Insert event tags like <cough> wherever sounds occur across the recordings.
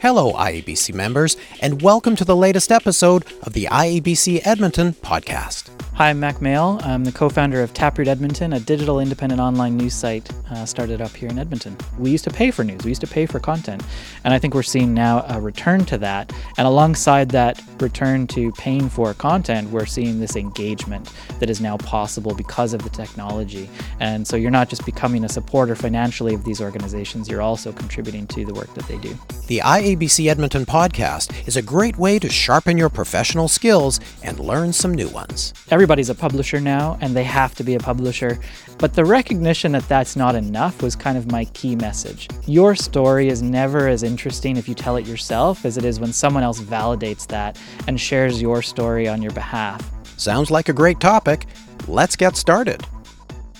Hello, IABC members, and welcome to the latest episode of the IABC Edmonton podcast. Hi, I'm Mack Male. I'm the co founder of Taproot Edmonton, a digital independent online news site uh, started up here in Edmonton. We used to pay for news, we used to pay for content. And I think we're seeing now a return to that. And alongside that return to paying for content, we're seeing this engagement that is now possible because of the technology. And so you're not just becoming a supporter financially of these organizations, you're also contributing to the work that they do. The IABC Edmonton podcast is a great way to sharpen your professional skills and learn some new ones. Everybody's a publisher now and they have to be a publisher. But the recognition that that's not enough was kind of my key message. Your story is never as interesting if you tell it yourself as it is when someone else validates that and shares your story on your behalf. Sounds like a great topic. Let's get started.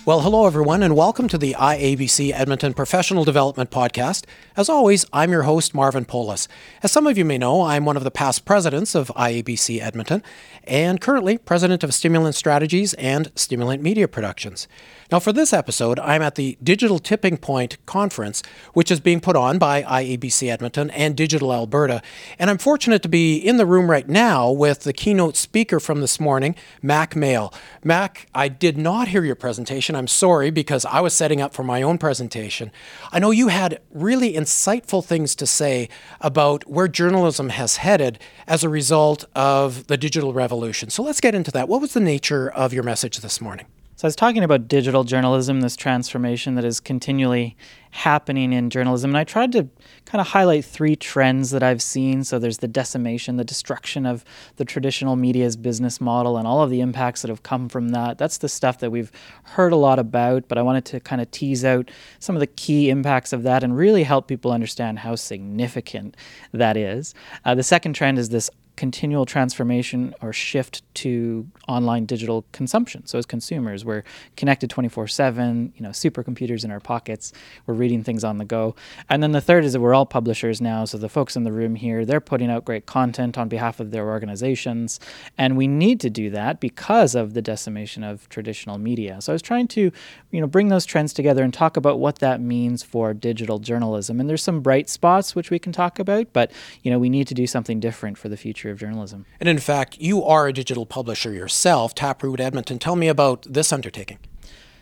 Well, hello, everyone, and welcome to the IABC Edmonton Professional Development Podcast. As always, I'm your host, Marvin Polis. As some of you may know, I'm one of the past presidents of IABC Edmonton and currently president of Stimulant Strategies and Stimulant Media Productions. Now, for this episode, I'm at the Digital Tipping Point Conference, which is being put on by IABC Edmonton and Digital Alberta. And I'm fortunate to be in the room right now with the keynote speaker from this morning, Mack Male. Mack, I did not hear your presentation. I'm sorry because I was setting up for my own presentation. I know you had really insightful things to say about where journalism has headed as a result of the digital revolution. So let's get into that. What was the nature of your message this morning? So I was talking about digital journalism, this transformation that is continually happening in journalism, and I tried to kind of highlight three trends that I've seen. So there's the decimation, the destruction of the traditional media's business model, and all of the impacts that have come from that. That's the stuff that we've heard a lot about, but I wanted to kind of tease out some of the key impacts of that and really help people understand how significant that is. Uh, the second trend is this continual transformation or shift to online digital consumption. So as consumers, we're connected 24/7, you know, supercomputers in our pockets. We're reading things on the go. And then the third is that we're all publishers now, so the folks in the room here, they're putting out great content on behalf of their organizations, and we need to do that because of the decimation of traditional media. So I was trying to, you know, bring those trends together and talk about what that means for digital journalism. And there's some bright spots which we can talk about, but you know, we need to do something different for the future future of journalism. And in fact, you are a digital publisher yourself, Taproot Edmonton. Tell me about this undertaking.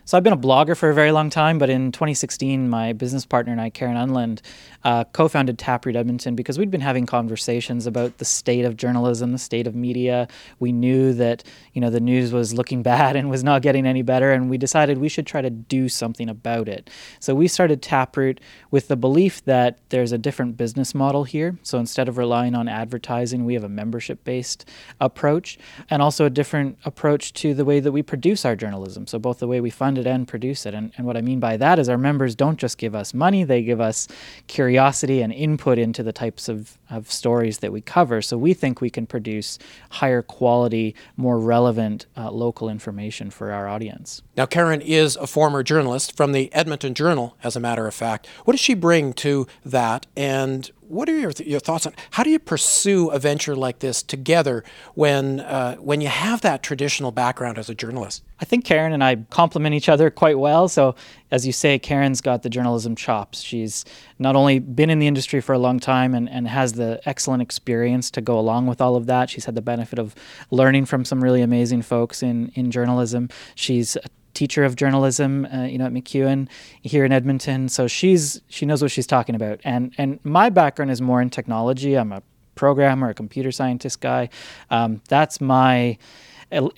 So I've been a blogger for a very long time, but in 2016, my business partner and I, Karen Unland, uh, co-founded Taproot Edmonton because we'd been having conversations about the state of journalism, the state of media. We knew that you know the news was looking <laughs> bad and was not getting any better, and we decided we should try to do something about it. So we started Taproot with the belief that there's a different business model here. So instead of relying on advertising, we have a membership-based approach, and also a different approach to the way that we produce our journalism. So both the way we fund fund it and produce it. And, and what I mean by that is our members don't just give us money, they give us curiosity and input into the types of, of stories that we cover. So we think we can produce higher quality, more relevant uh, local information for our audience. Now, Karen is a former journalist from the Edmonton Journal, as a matter of fact. What does she bring to that? And what are your, th- your thoughts on how do you pursue a venture like this together when uh, when you have that traditional background as a journalist? I think Karen and I complement each other quite well. So, as you say, Karen's got the journalism chops. She's not only been in the industry for a long time and, and has the excellent experience to go along with all of that. She's had the benefit of learning from some really amazing folks in in journalism. She's a teacher of journalism, uh, you know, at MacEwan here in Edmonton. So she's she knows what she's talking about. And and my background is more in technology. I'm a programmer, a computer scientist guy. Um, that's my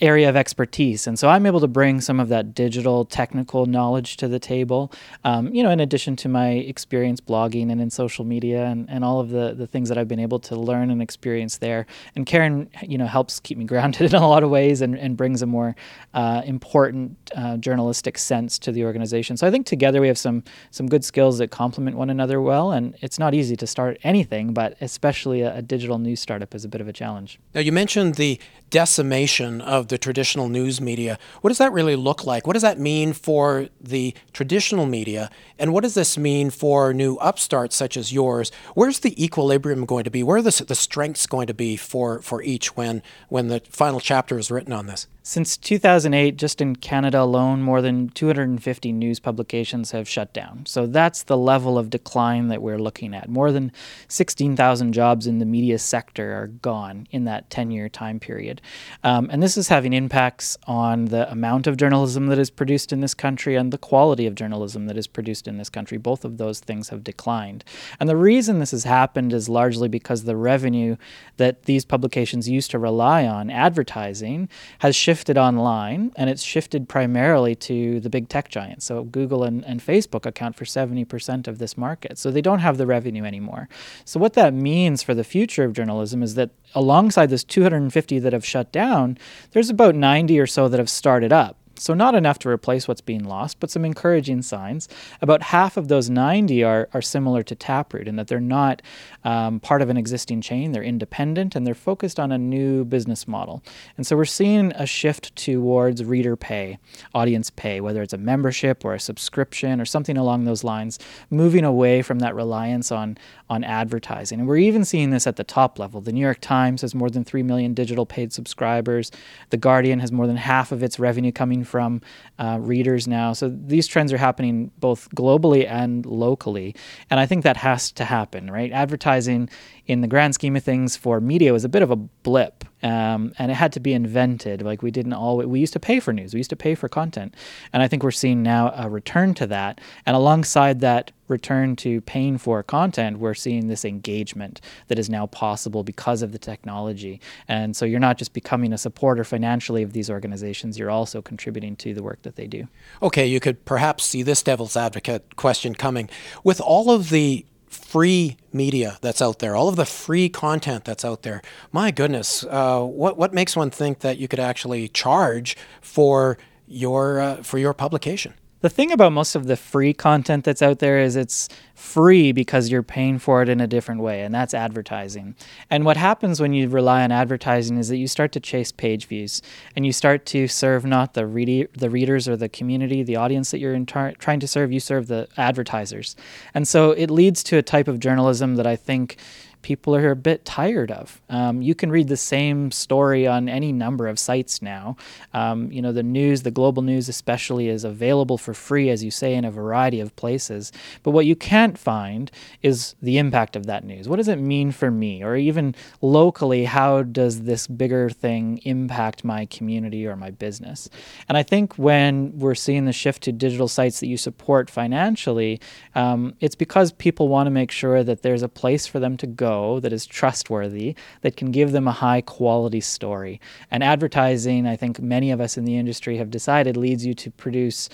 area of expertise. And so I'm able to bring some of that digital technical knowledge to the table, um, you know, in addition to my experience blogging and in social media and, and all of the, the things that I've been able to learn and experience there. And Karen, you know, helps keep me grounded <laughs> in a lot of ways and, and brings a more uh, important uh, journalistic sense to the organization. So I think together we have some, some good skills that complement one another well. And it's not easy to start anything, but especially a, a digital news startup is a bit of a challenge. Now, you mentioned the decimation of the traditional news media. What does that really look like? What does that mean for the traditional media? And what does this mean for new upstarts such as yours? Where's the equilibrium going to be? Where are the, the strengths going to be for, for each when, when the final chapter is written on this? Since 2008, just in Canada alone, more than 250 news publications have shut down. So that's the level of decline that we're looking at. More than 16,000 jobs in the media sector are gone in that 10 year time period. Um, and this is having impacts on the amount of journalism that is produced in this country and the quality of journalism that is produced in this country. Both of those things have declined. And the reason this has happened is largely because the revenue that these publications used to rely on, advertising, has shifted shifted online and it's shifted primarily to the big tech giants. So Google and, and Facebook account for 70% of this market. So they don't have the revenue anymore. So what that means for the future of journalism is that alongside this 250 that have shut down, there's about 90 or so that have started up. So, not enough to replace what's being lost, but some encouraging signs. About half of those 90 are, are similar to Taproot in that they're not um, part of an existing chain, they're independent, and they're focused on a new business model. And so, we're seeing a shift towards reader pay, audience pay, whether it's a membership or a subscription or something along those lines, moving away from that reliance on, on advertising. And we're even seeing this at the top level. The New York Times has more than 3 million digital paid subscribers, The Guardian has more than half of its revenue coming from uh, readers now. So these trends are happening both globally and locally. And I think that has to happen, right? Advertising in the grand scheme of things for media was a bit of a blip um, and it had to be invented. Like we didn't all we used to pay for news. We used to pay for content. And i think we're seeing now a return to that. And alongside that return to paying for content we're seeing this engagement that is now possible because of the technology. And so you're not just becoming a supporter financially of these organizations you're also contributing to the work that they do. Okay you could perhaps see this devil's advocate question coming. With all of the free media that's out there, all of the free content that's out there. My goodness, uh, what what makes one think that you could actually charge for your uh, for your publication? The thing about most of the free content that's out there is it's free because you're paying for it in a different way, and that's advertising. And what happens when you rely on advertising is that you start to chase page views, and you start to serve not the the readers or the community, the audience that you're tar- trying to serve. You serve the advertisers, and so it leads to a type of journalism that I think people are a bit tired of. Um, you can read the same story on any number of sites now. Um, you know, the news, the global news especially, is available for free, as you say, in a variety of places. But what you can't find is the impact of that news. What does it mean for me? Or even locally, how does this bigger thing impact my community or my business? And I think when we're seeing the shift to digital sites that you support financially, um, it's because people want to make sure that there's a place for them to go that is trustworthy, that can give them a high quality story. And advertising, I think many of us in the industry have decided, leads you to produce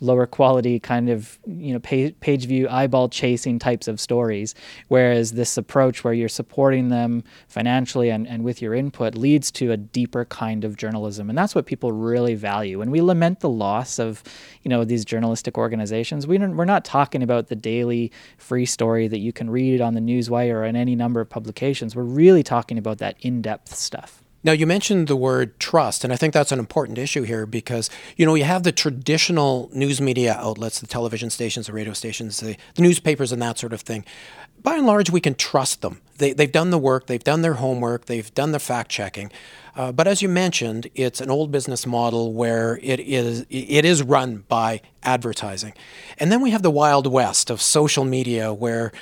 lower quality kind of you know page, page view eyeball chasing types of stories whereas this approach where you're supporting them financially and, and with your input leads to a deeper kind of journalism. And that's what people really value. And we lament the loss of you know these journalistic organizations we we're not talking about the daily free story that you can read on the newswire or in any number of publications. We're really talking about that in-depth stuff now, you mentioned the word trust, and I think that's an important issue here because, you know, you have the traditional news media outlets, the television stations, the radio stations, the, the newspapers, and that sort of thing. By and large, we can trust them. They, they've done the work, they've done their homework, they've done the fact checking. Uh, but as you mentioned, it's an old business model where it is it is run by advertising, and then we have the wild west of social media where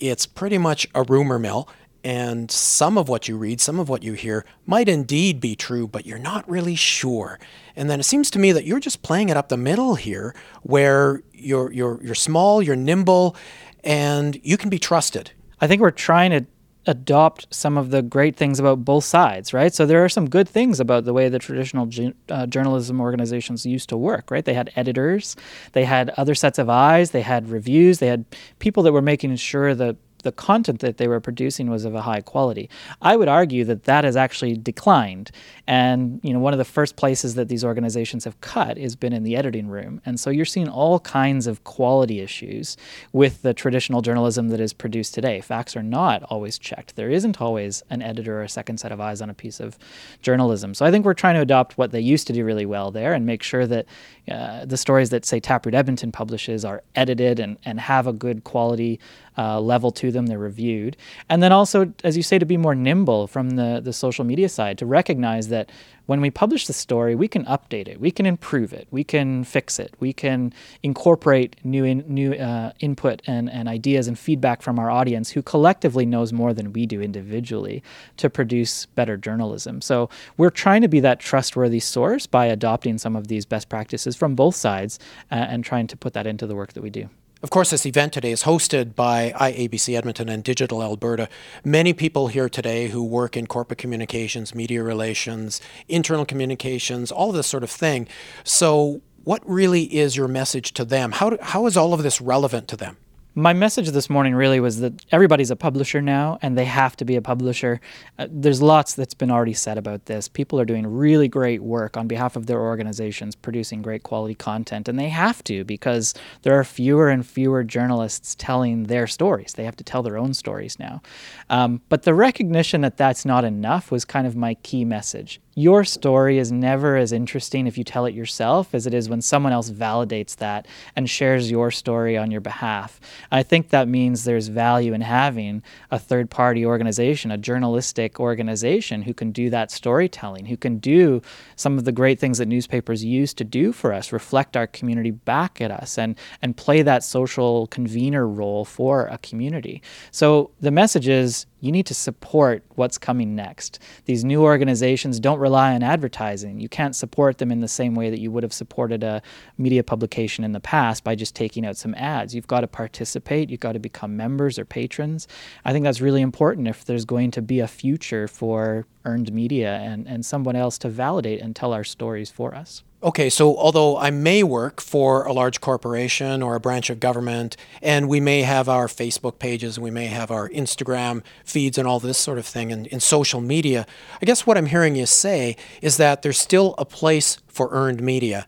it's pretty much a rumor mill and some of what you read, some of what you hear might indeed be true, but you're not really sure. And then it seems to me that you're just playing it up the middle here, where you're you're you're small, you're nimble, and you can be trusted. I think we're trying to adopt some of the great things about both sides, right? So there are some good things about the way the traditional uh, journalism organizations used to work, right? They had editors, they had other sets of eyes, they had reviews, they had people that were making sure that the content that they were producing was of a high quality. I would argue that that has actually declined. And you know, one of the first places that these organizations have cut has been in the editing room. And so you're seeing all kinds of quality issues with the traditional journalism that is produced today. Facts are not always checked. There isn't always an editor or a second set of eyes on a piece of journalism. So I think we're trying to adopt what they used to do really well there and make sure that uh, the stories that say Taproot Edmonton publishes are edited and, and have a good quality uh, level to them they're reviewed. And then also, as you say, to be more nimble from the, the social media side, to recognize that when we publish the story, we can update it, we can improve it, we can fix it, we can incorporate new in, new uh, input and, and ideas and feedback from our audience, who collectively knows more than we do individually, to produce better journalism. So we're trying to be that trustworthy source by adopting some of these best practices from both sides uh, and trying to put that into the work that we do. Of course, this event today is hosted by IABC Edmonton and Digital Alberta. Many people here today who work in corporate communications, media relations, internal communications, all this sort of thing. So, what really is your message to them? How, how is all of this relevant to them? My message this morning really was that everybody's a publisher now and they have to be a publisher. Uh, there's lots that's been already said about this. People are doing really great work on behalf of their organizations, producing great quality content, and they have to because there are fewer and fewer journalists telling their stories. They have to tell their own stories now. Um, but the recognition that that's not enough was kind of my key message your story is never as interesting if you tell it yourself as it is when someone else validates that and shares your story on your behalf. I think that means there's value in having a third party organization, a journalistic organization who can do that storytelling, who can do some of the great things that newspapers used to do for us, reflect our community back at us, and, and play that social convener role for a community. So the message is you need to support what's coming next. These new organizations don't rely on advertising. You can't support them in the same way that you would have supported a media publication in the past by just taking out some ads. You've got to participate, you've got to become members or patrons. I think that's really important if there's going to be a future for earned media and, and someone else to validate and tell our stories for us. Okay, so although I may work for a large corporation or a branch of government, and we may have our Facebook pages we may have our Instagram feeds and all this sort of thing in, in social media, I guess what I'm hearing you say is that there's still a place for earned media,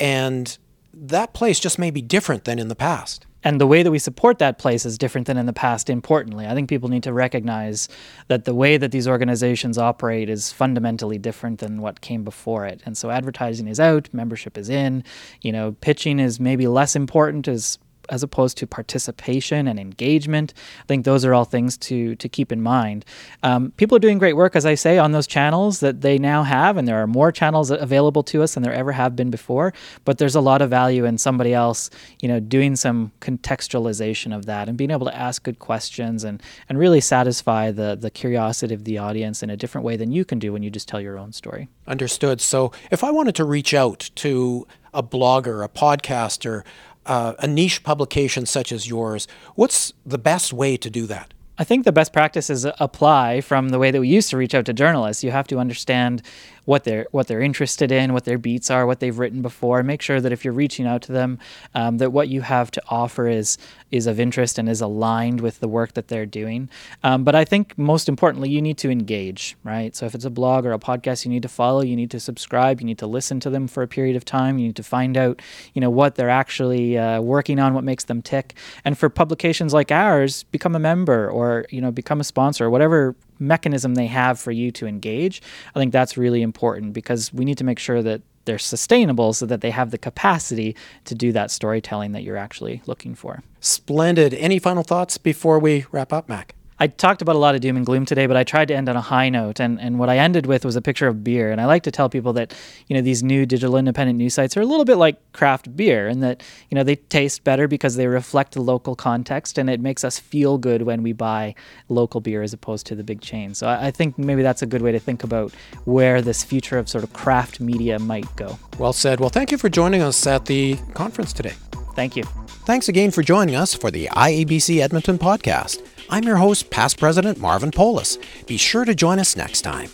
and that place just may be different than in the past and the way that we support that place is different than in the past importantly. I think people need to recognize that the way that these organizations operate is fundamentally different than what came before it. And so advertising is out membership is in you know pitching is maybe less important as as opposed to participation and engagement. I think those are all things to to keep in mind. Um, people are doing great work, as I say, on those channels that they now have, and there are more channels available to us than there ever have been before. But there's a lot of value in somebody else, you know, doing some contextualization of that and being able to ask good questions and and really satisfy the the curiosity of the audience in a different way than you can do when you just tell your own story. Understood. So if I wanted to reach out to a blogger, a podcaster, uh, a niche publication such as yours, what's the best way to do that? I think the best practices apply from the way that we used to reach out to journalists. You have to understand what they're what they're interested in, what their beats are, what they've written before. Make sure that if you're reaching out to them, um, that what you have to offer is is of interest and is aligned with the work that they're doing. Um, but I think most importantly, you need to engage, right? So if it's a blog or a podcast, you need to follow, you need to subscribe, you need to listen to them for a period of time. You need to find out, you know, what they're actually uh, working on, what makes them tick. And for publications like ours, become a member or you know become a sponsor, or whatever mechanism they have for you to engage. I think that's really important because we need to make sure that they're sustainable so that they have the capacity to do that storytelling that you're actually looking for. Splendid. Any final thoughts before we wrap up, Mack? I talked about a lot of doom and gloom today, but I tried to end on a high note. And, and what I ended with was a picture of beer. And I like to tell people that, you know, these new digital independent news sites are a little bit like craft beer and that, you know, they taste better because they reflect the local context and it makes us feel good when we buy local beer as opposed to the big chain. So I, I think maybe that's a good way to think about where this future of sort of craft media might go. Well said. Well, thank you for joining us at the conference today. Thank you. Thanks again for joining us for the IABC Edmonton podcast. I'm your host, past president Marvin Polis. Be sure to join us next time.